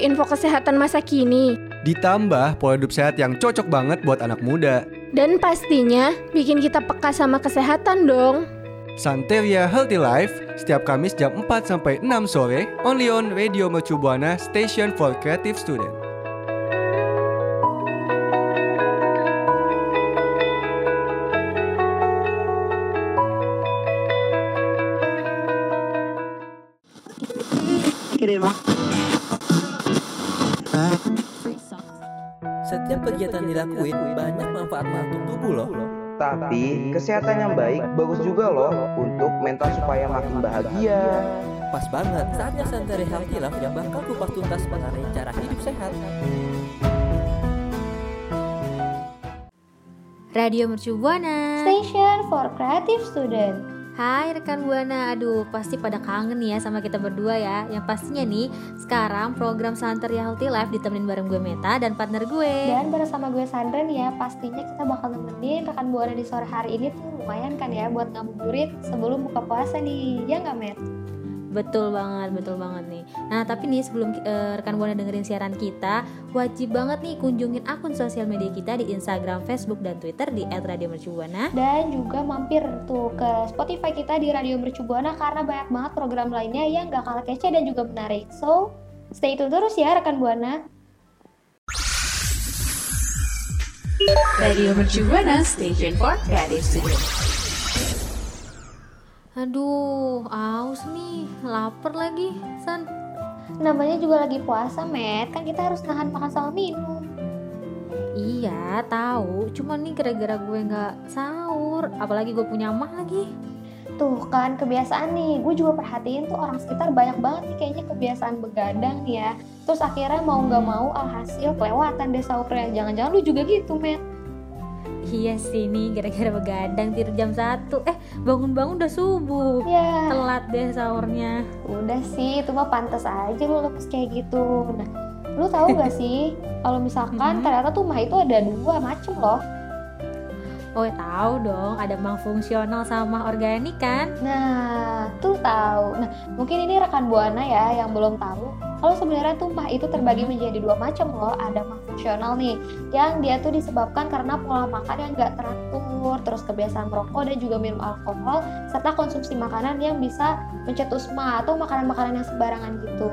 info kesehatan masa kini. Ditambah pola hidup sehat yang cocok banget buat anak muda. Dan pastinya bikin kita peka sama kesehatan dong. Santeria Healthy Life setiap Kamis jam 4 sampai 6 sore only on Radio Mercu Buana Station for Creative Student. Setiap kegiatan dilakuin banyak manfaatnya untuk tubuh loh. Tapi kesehatan yang baik bagus juga loh untuk mental supaya makin bahagia. Pas banget saatnya Santai Healthy Life yang bakal kupas tuntas mengenai cara hidup sehat. Radio Mercu Buana. Station for Creative Student. Hai rekan Buana, aduh pasti pada kangen ya sama kita berdua ya. Yang pastinya nih, sekarang program Santeria Healthy Life ditemenin bareng gue Meta dan partner gue. Dan bersama gue Sandra nih ya, pastinya kita bakal nemenin rekan Buana di sore hari ini tuh lumayan kan ya buat ngabuburit sebelum buka puasa nih, ya nggak Met? Betul banget, betul banget nih. Nah, tapi nih sebelum uh, rekan Buana dengerin siaran kita, wajib banget nih kunjungin akun sosial media kita di Instagram, Facebook, dan Twitter di @radiomercubuana. Dan juga mampir tuh ke Spotify kita di Radio Mercubuana karena banyak banget program lainnya yang gak kalah kece dan juga menarik. So, stay tune terus ya rekan Buana. Radio Mercubuana Station for Creative Studio. Aduh, aus nih, lapar lagi, San. Namanya juga lagi puasa, Met. Kan kita harus nahan makan sama minum. Iya, tahu. Cuma nih gara-gara gue nggak sahur, apalagi gue punya mah lagi. Tuh kan kebiasaan nih, gue juga perhatiin tuh orang sekitar banyak banget nih kayaknya kebiasaan begadang ya. Terus akhirnya mau nggak mau alhasil kelewatan deh sahurnya. Jangan-jangan lu juga gitu, Met. Iya sih nih gara-gara begadang tidur jam 1 Eh bangun-bangun udah subuh ya. Telat deh sahurnya Udah sih itu mah pantas aja lu lepas kayak gitu Nah lu tahu gak sih kalau misalkan mm -hmm. ternyata tuh mah itu ada dua macem loh Oh tahu dong, ada mah fungsional sama organik kan? Nah, tuh tahu. Nah, mungkin ini rekan buana ya yang belum tahu. Kalau sebenarnya tumpah itu terbagi menjadi dua macam loh. Ada mah fungsional nih, yang dia tuh disebabkan karena pola makan yang gak teratur, terus kebiasaan merokok dan juga minum alkohol, serta konsumsi makanan yang bisa mencetus mah atau makanan-makanan yang sembarangan gitu.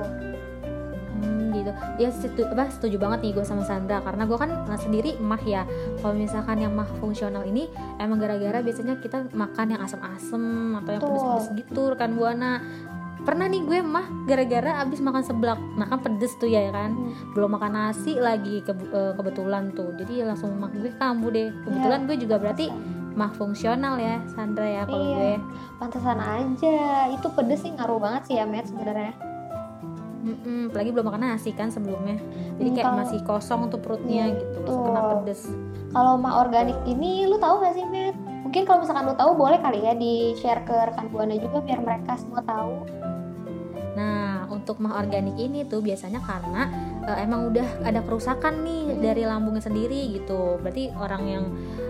Gitu. Ya setuju, apa, setuju banget nih gue sama Sandra karena gue kan sendiri mah ya. Kalau misalkan yang mah fungsional ini emang gara-gara biasanya kita makan yang asam-asam atau yang pedes-pedes gitu rekan buana pernah nih gue mah gara-gara abis makan seblak. Nah kan pedes tuh ya kan? Hmm. belum makan nasi lagi ke, uh, kebetulan tuh. Jadi langsung mah gue kambuh deh. Kebetulan yeah. gue juga berarti mah fungsional ya Sandra ya kalau iya. gue. Pantesan aja. Itu pedes sih ngaruh banget sih ya Matt sebenarnya. Mm-mm, apalagi belum makan nasi kan sebelumnya. Jadi kayak kalo, masih kosong tuh perutnya gitu, gitu kena pedes. Kalau mah organik ini lu tahu gak sih Matt mungkin kalau misalkan lu tahu boleh kali ya di share ke rekan buana juga biar mereka semua tahu untuk mah organik ini tuh biasanya karena uh, emang udah ada kerusakan nih dari lambungnya sendiri gitu. Berarti orang yang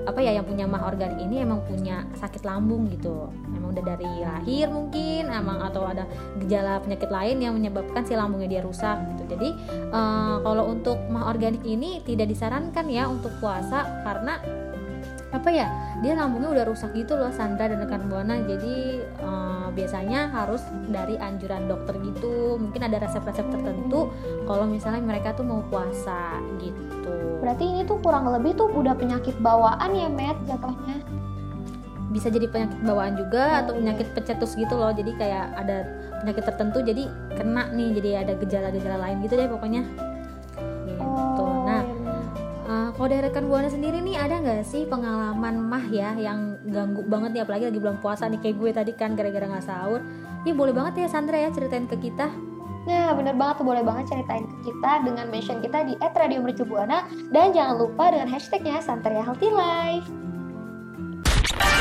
apa ya yang punya mah organik ini emang punya sakit lambung gitu. Emang udah dari lahir mungkin, emang atau ada gejala penyakit lain yang menyebabkan si lambungnya dia rusak gitu. Jadi uh, kalau untuk mah organik ini tidak disarankan ya untuk puasa karena apa ya dia lambungnya udah rusak gitu loh Sandra dan rekan buana. Jadi uh, biasanya harus dari anjuran dokter gitu. Mungkin ada resep-resep tertentu kalau misalnya mereka tuh mau puasa gitu. Berarti ini tuh kurang lebih tuh udah penyakit bawaan ya Matt jatuhnya? Bisa jadi penyakit bawaan juga oh, atau penyakit pecetus gitu loh. Jadi kayak ada penyakit tertentu jadi kena nih jadi ada gejala-gejala lain gitu deh pokoknya kalau dari rekan buana sendiri nih ada nggak sih pengalaman mah ya yang ganggu banget nih apalagi lagi bulan puasa nih kayak gue tadi kan gara-gara nggak sahur ya boleh banget ya Sandra ya ceritain ke kita Nah bener banget tuh boleh banget ceritain ke kita dengan mention kita di @radiomercubuana dan jangan lupa dengan hashtagnya Santeria Healthy Life.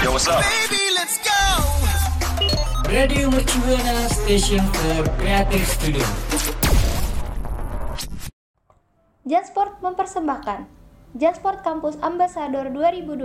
Yo what's up? Baby, let's go. Radio Mercubuana Station for Creative Studio. Jansport mempersembahkan Jansport Campus Ambassador 2021.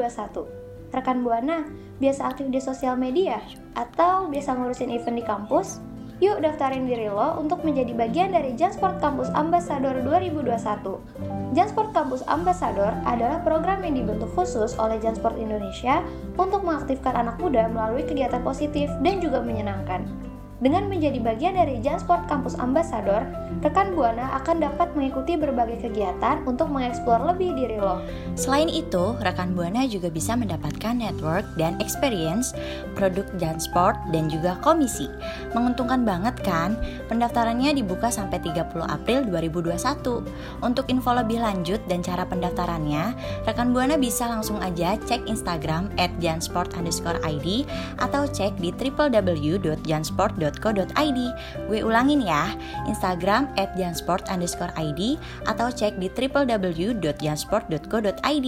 Rekan Buana, biasa aktif di sosial media atau biasa ngurusin event di kampus? Yuk daftarin diri lo untuk menjadi bagian dari Jansport Campus Ambassador 2021. Jansport Campus Ambassador adalah program yang dibentuk khusus oleh Jansport Indonesia untuk mengaktifkan anak muda melalui kegiatan positif dan juga menyenangkan. Dengan menjadi bagian dari Jansport Campus Ambassador, rekan Buana akan dapat mengikuti berbagai kegiatan untuk mengeksplor lebih diri lo. Selain itu, rekan Buana juga bisa mendapatkan network dan experience produk Jansport dan juga komisi. Menguntungkan banget kan? Pendaftarannya dibuka sampai 30 April 2021. Untuk info lebih lanjut dan cara pendaftarannya, rekan Buana bisa langsung aja cek Instagram jansport_id atau cek di www.jansport.com jansport.co.id. Gue ulangin ya, Instagram at jansport_id atau cek di www.jansport.co.id.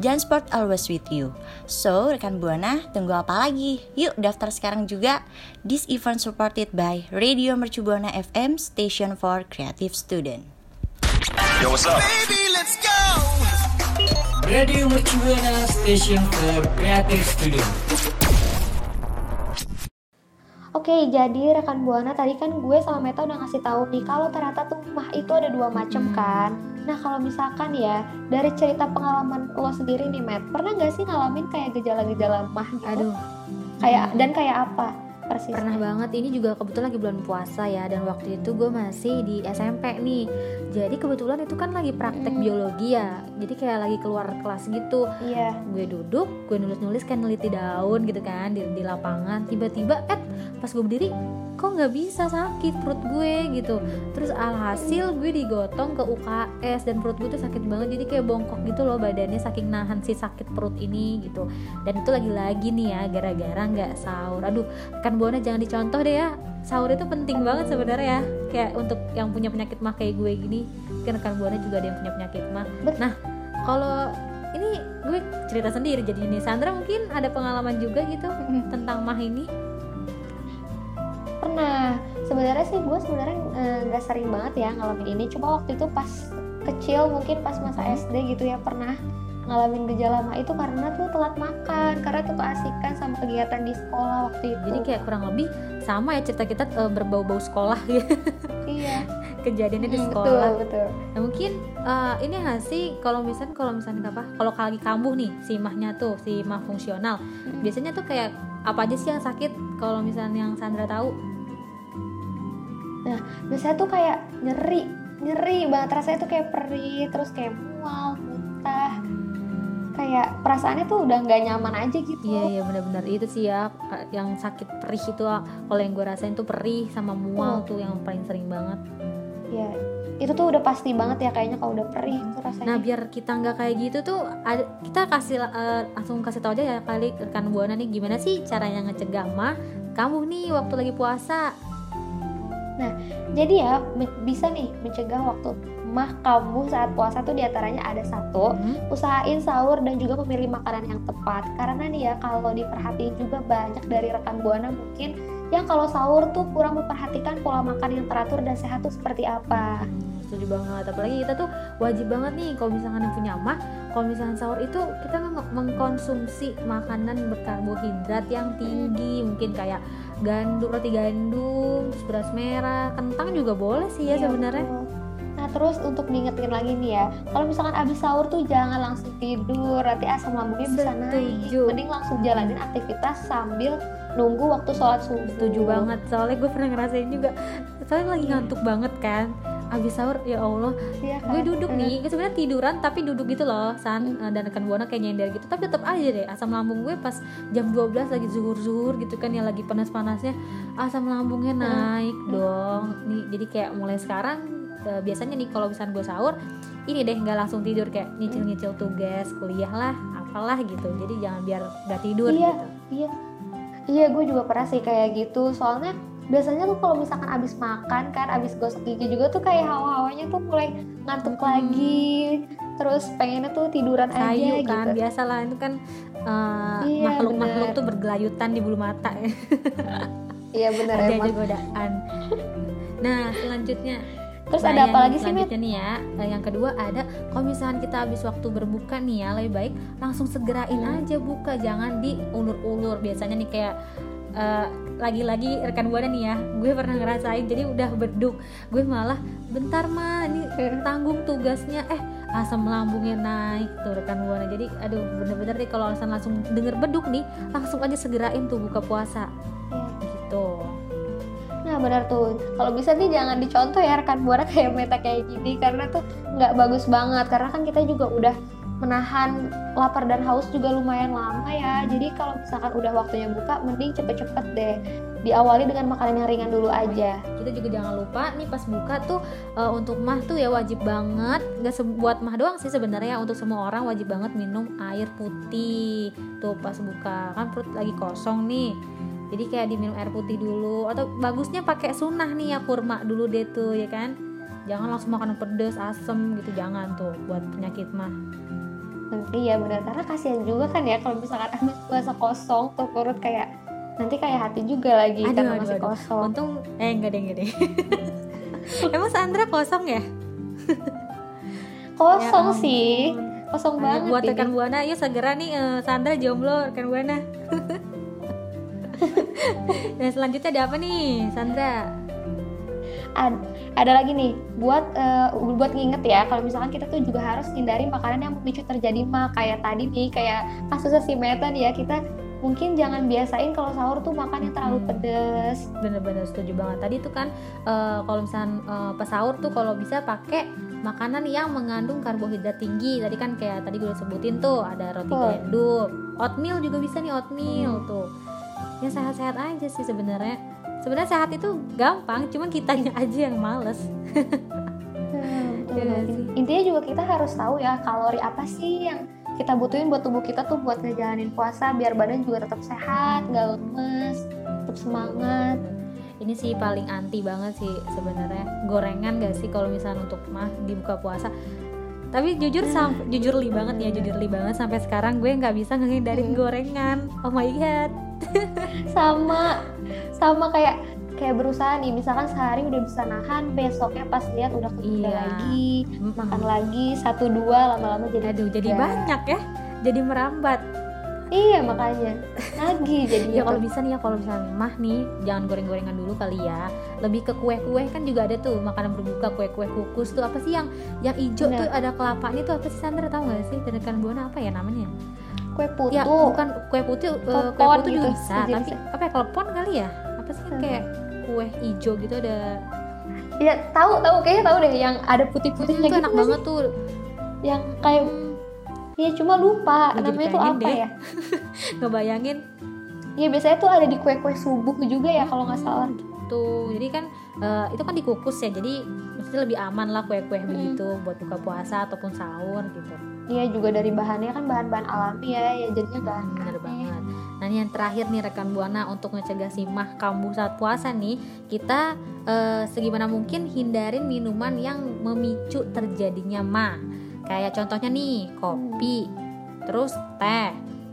Jansport always with you. So, rekan Buana, tunggu apa lagi? Yuk daftar sekarang juga. This event supported by Radio Mercu Buana FM, Station for Creative Student. Yo, what's up? Radio Mercu Buana Station for Creative Studio. Oke, jadi rekan Buana tadi kan gue sama Meta udah ngasih tahu nih kalau ternyata tuh mah itu ada dua macam kan. Nah kalau misalkan ya dari cerita pengalaman lo sendiri nih Met, pernah gak sih ngalamin kayak gejala-gejala mah gitu? Aduh, Kayak dan kayak apa persis? pernah banget ini juga kebetulan lagi bulan puasa ya dan waktu itu gue masih di SMP nih jadi kebetulan itu kan lagi praktek Hmm. biologi ya jadi kayak lagi keluar kelas gitu Iya. gue duduk gue nulis nulis kan neliti daun gitu kan di, di lapangan tiba-tiba eh pas gue berdiri kok nggak bisa sakit perut gue gitu. Terus alhasil gue digotong ke UKS dan perut gue tuh sakit banget jadi kayak bongkok gitu loh badannya saking nahan si sakit perut ini gitu. Dan itu lagi-lagi nih ya gara-gara nggak sahur. Aduh kan buana jangan dicontoh deh ya sahur itu penting banget sebenarnya ya kayak untuk yang punya penyakit mah kayak gue gini. Kan rekan buana juga ada yang punya penyakit mah. Nah kalau ini gue cerita sendiri jadi ini Sandra mungkin ada pengalaman juga gitu tentang mah ini Pernah. Sebenarnya sih gue sebenarnya eh, nggak sering banget ya ngalamin ini. Cuma waktu itu pas kecil mungkin pas masa SD gitu ya pernah ngalamin gejala mah itu karena tuh telat makan karena tuh keasikan sama kegiatan di sekolah waktu itu. jadi kayak kurang lebih sama ya cerita kita eh, berbau-bau sekolah gitu iya. kejadiannya di Hmm, sekolah betul betul. Nah mungkin eh, ini nggak sih kalau misalnya kalau misalnya apa kalau lagi kambuh nih si mahnya tuh si mah fungsional biasanya tuh kayak apa aja sih yang sakit kalau misalnya yang Sandra tahu Biasanya tuh kayak nyeri, nyeri banget rasanya tuh kayak perih, terus kayak mual, muntah, kayak perasaannya tuh udah nggak nyaman aja gitu. Iya iya benar-benar itu sih ya yang sakit perih itu ah, kalau yang gue rasain tuh perih sama mual tuh yang paling sering banget. Iya. Itu tuh udah pasti banget ya kayaknya kalau udah perih tuh rasanya. Nah biar kita nggak kayak gitu tuh ada, kita kasih eh, langsung kasih tau aja ya kali rekan buana nih gimana sih caranya ngecegah mah kamu nih waktu lagi puasa. Jadi ya bisa nih mencegah waktu mah kambuh saat puasa tuh di antaranya ada satu Hmm? usahain sahur dan juga memilih makanan yang tepat. Karena nih ya kalau diperhatiin juga banyak dari rekan buana mungkin yang kalau sahur tuh kurang memperhatikan pola makan yang teratur dan sehat tuh seperti apa. Setuju banget. Apalagi kita tuh wajib banget nih kalau misalkan yang punya mah kalau misalkan sahur itu kita meng- mengkonsumsi makanan berkarbohidrat yang tinggi. Mungkin kayak gandum roti gandum terus beras merah kentang juga boleh sih ya Iya, sebenarnya. Nah terus untuk diingetin lagi nih ya, kalau misalkan abis sahur tuh jangan langsung tidur, nanti asam lambungnya bisa naik. Mending langsung jalanin aktivitas sambil nunggu waktu sholat subuh. setuju banget soalnya gue pernah ngerasain juga soalnya lagi ngantuk banget kan abis sahur ya Allah Iya kan? gue duduk Hmm. nih gue sebenarnya tiduran tapi duduk gitu loh san eh, dan rekan buana kayak nyender gitu tapi tetap aja deh asam lambung gue pas jam 12 lagi zuhur zuhur gitu kan ya lagi panas panasnya asam lambungnya naik dong nih jadi kayak mulai sekarang eh, biasanya nih kalau misalnya gue sahur ini deh nggak langsung tidur kayak nyicil nyicil tugas kuliah lah apalah gitu jadi jangan biar nggak tidur Iya. gitu Iya, iya gue juga pernah sih kayak gitu. Soalnya biasanya tuh kalau misalkan abis makan kan, abis gosok gigi juga tuh kayak hawa-hawanya tuh mulai ngantuk Mm-mm. lagi. Terus pengennya tuh tiduran sayu aja kan gitu. biasalah itu kan eh, Iya, makhluk-makhluk bener. tuh bergelayutan di bulu mata ya Iya bener ada aja godaan nah selanjutnya Terus Nah, ada apa lagi sih, Mit? nih ya eh, yang kedua ada kalau misalkan kita habis waktu berbuka nih ya lebih baik langsung segerain Hmm. aja buka jangan diulur-ulur biasanya nih kayak eh, lagi-lagi rekan buana nih ya gue pernah ngerasain jadi udah beduk. Gue malah bentar mah ini tanggung tugasnya. Eh asam lambungnya naik tuh rekan buana jadi aduh bener-bener nih kalau alasan langsung denger beduk nih langsung aja segerain tuh buka puasa. Gitu. Nah benar tuh, kalau bisa nih jangan dicontoh ya rekan buana kayak meta kayak gini karena tuh nggak bagus banget. Karena kan kita juga udah menahan lapar dan haus juga lumayan lama ya. Jadi kalau misalkan udah waktunya buka, mending cepet-cepet deh diawali dengan makanan yang ringan dulu aja. kita juga jangan lupa nih pas buka tuh eh, untuk mah tuh ya wajib banget. Nggak se- buat mah doang sih sebenarnya. Untuk semua orang wajib banget minum air putih tuh pas buka. Kan perut lagi kosong nih. Jadi kayak diminum air putih dulu. Atau bagusnya pakai sunnah nih ya kurma dulu deh tuh ya kan? Jangan langsung makan pedes asem gitu. Jangan tuh buat penyakit mah Iya benar karena kasihan juga kan ya kalau misalkan habis puasa kosong tuh perut kayak nanti kayak hati juga lagi Aduh, karena aduh, masih aduh. kosong. untung eh enggak deh enggak deh. Emang Sandra kosong ya? Kosong Ya sih, kosong Aduh, banget buat rekan buana. Yuk segera nih eh, Sandra jomblo rekan buana. Dan selanjutnya ada apa nih Sandra Ad- ada lagi nih buat eh, buat nginget ya kalau misalkan kita tuh juga harus hindari makanan yang memicu terjadi mah kayak tadi nih kayak kasusnya si Meta nih ya kita mungkin jangan biasain kalau sahur tuh makan yang terlalu Hmm. pedes. Bener-bener setuju banget. Tadi tuh kan eh, kalau misalnya eh, pas sahur tuh kalau bisa pakai makanan yang mengandung karbohidrat tinggi. Tadi kan kayak tadi gue udah sebutin tuh ada roti Betul. gandum. Oatmeal juga bisa nih oatmeal tuh. Ya sehat-sehat aja sih sebenarnya sebenarnya sehat itu gampang cuman kitanya aja yang males. Hmm, Iya intinya juga kita harus tahu ya kalori apa sih yang kita butuhin buat tubuh kita tuh buat ngejalanin puasa biar badan juga tetap sehat nggak lemes tetap semangat. Ini sih paling anti banget sih sebenarnya. Gorengan gak sih kalau misalnya untuk mah dibuka puasa? Tapi jujur sam jujur li banget ya jujur li banget. Sampai sekarang gue nggak bisa ngehindarin Hmm. gorengan. Oh my god sama sama kayak kayak berusaha nih misalkan sehari udah bisa nahan besoknya pas lihat udah ketunda Iya. lagi Mm-mm. makan lagi satu dua lama-lama jadi aduh jadi tiga. banyak ya jadi merambat iya makanya lagi jadi ya kalau bisa nih ya kalau misalnya mah nih jangan goreng-gorengan dulu kali ya lebih ke kue-kue kan juga ada tuh makanan berbuka kue-kue kukus tuh apa sih yang yang hijau Bener. tuh ada kelapanya tuh apa sih Sandra tahu nggak sih rekan buana apa ya namanya kue putu ya bukan kue putih eh, kue putu juga gitu, bisa sejenis. tapi apa ya telepon kali ya apa sih Hmm. kayak kue hijau gitu ada ya tahu tahu kayaknya tahu deh yang ada putih-putihnya gitu enak nggak sih? banget tuh yang kayak Hmm, ya cuma lupa jadi namanya tuh apa deh. ya ngebayangin ya biasanya tuh ada di kue-kue subuh juga ya kalau nggak salah tuh jadi kan eh, itu kan dikukus ya jadi mesti lebih aman lah kue-kue Hmm. begitu buat buka puasa ataupun sahur gitu Iya juga dari bahannya kan bahan-bahan alami ya, ya jadinya gak Hmm, bener aneh. banget. Nah ini yang terakhir nih rekan buana untuk mencegah si mah kambuh saat puasa nih kita eh, segimana mungkin hindarin minuman yang memicu terjadinya mah kayak contohnya nih kopi terus teh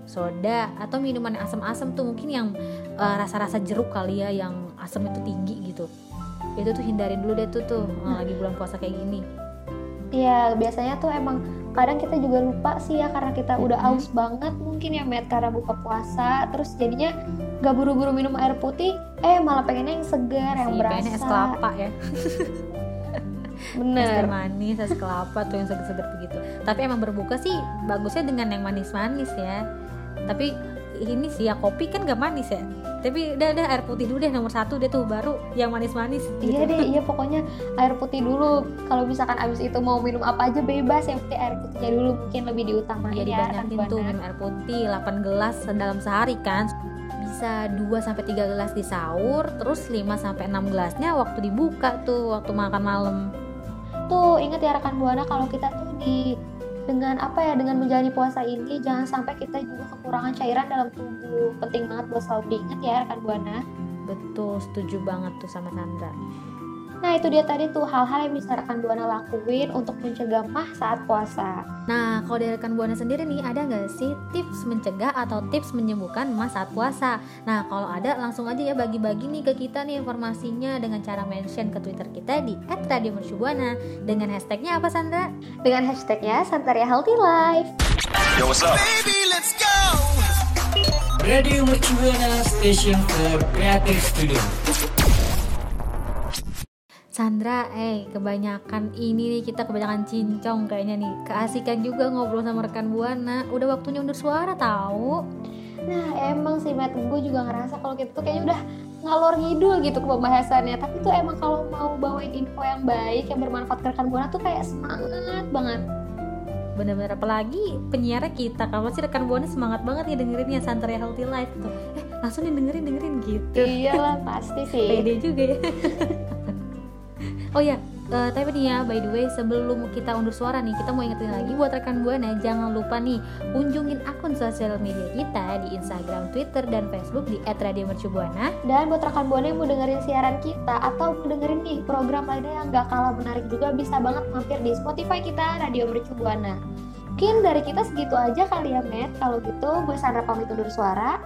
soda atau minuman asam-asam tuh mungkin yang eh, rasa-rasa jeruk kali ya yang asam itu tinggi gitu. Itu tuh hindarin dulu deh tuh tuh eh, lagi bulan puasa kayak gini. Iya biasanya tuh emang kadang kita juga lupa sih ya karena kita udah aus banget mungkin ya Met karena buka puasa terus jadinya gak buru-buru minum air putih eh malah pengennya yang segar yang berasa es kelapa ya. Es bener manis es kelapa tuh yang seger-seger begitu. Tapi emang berbuka sih bagusnya dengan yang manis-manis ya. Tapi ini sih ya kopi kan gak manis ya. Tapi udah udah air putih dulu deh nomor satu deh tuh baru yang manis-manis iya gitu. deh iya pokoknya air putih dulu. Kalau misalkan abis itu mau minum apa aja bebas yang penting air putihnya dulu mungkin lebih diutamain Iya ya dibanyakin rekan tuh minum air putih 8 gelas dalam sehari kan. Bisa 2 sampai 3 gelas di sahur terus 5 sampai 6 gelasnya waktu dibuka tuh waktu makan malam. Tuh ingat ya rekan buana kalau kita tuh di dengan apa ya dengan menjalani puasa ini jangan sampai kita juga kekurangan cairan dalam tubuh. Penting banget buat selalu diingat ya rekan buana. Betul setuju banget tuh sama Sandra nah itu dia tadi tuh hal-hal yang bisa rekan buana lakuin untuk mencegah mah saat puasa Nah, kalau dari rekan Buana sendiri nih, ada nggak sih tips mencegah atau tips menyembuhkan mah saat puasa? Nah, kalau ada langsung aja ya bagi-bagi nih ke kita nih informasinya dengan cara mention ke Twitter kita di @radiomercubuana dengan hashtagnya apa Sandra? dengan hashtagnya Santaria Healthy Life Yo, what's up? Radio Mercubuana Station for Creative Studio. Sandra, eh kebanyakan ini nih kita kebanyakan cincong kayaknya nih. Keasikan juga ngobrol sama rekan Buana. Udah waktunya undur suara tahu. Nah emang sih Matt, gue juga ngerasa kalau kita tuh kayaknya udah ngalor ngidul gitu ke pembahasannya. Tapi tuh emang kalau mau bawain info yang baik, yang bermanfaat ke rekan Buana tuh kayak semangat banget. Bener-bener apalagi penyiarnya kita. Kamu sih rekan Buana semangat banget nih dengerin ya Santai Healthy Life tuh. Eh langsung nih dengerin dengerin gitu. Iyalah pasti sih. Pede juga ya. oh ya, eh, tapi nih ya, by the way, sebelum kita undur suara nih, kita mau ingetin lagi buat rekan buana, jangan lupa nih kunjungin akun sosial media kita di Instagram, Twitter, dan Facebook di @radiomercubuana. Dan buat rekan buana yang mau dengerin siaran kita atau mau dengerin nih program lainnya yang gak kalah menarik juga bisa banget mampir di Spotify kita Radio Mercu Buana. Mungkin dari kita segitu aja kali ya, Matt. Kalau gitu, gue Sandra pamit undur suara.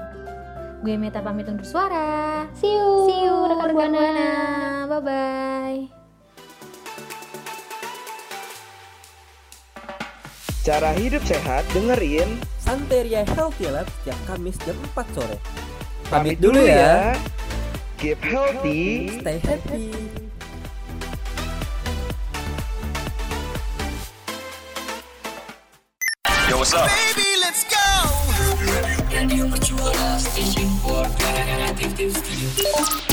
Gue Meta pamit undur suara. See you, See you rekan rekan buana. Bye bye. Cara hidup sehat dengerin. Santeria Healthy Lab setiap Kamis jam 4 sore. Pamit dulu ya. Keep healthy. Stay happy. Yo, what's up? Radio Mercubuana Station for Creative Studio.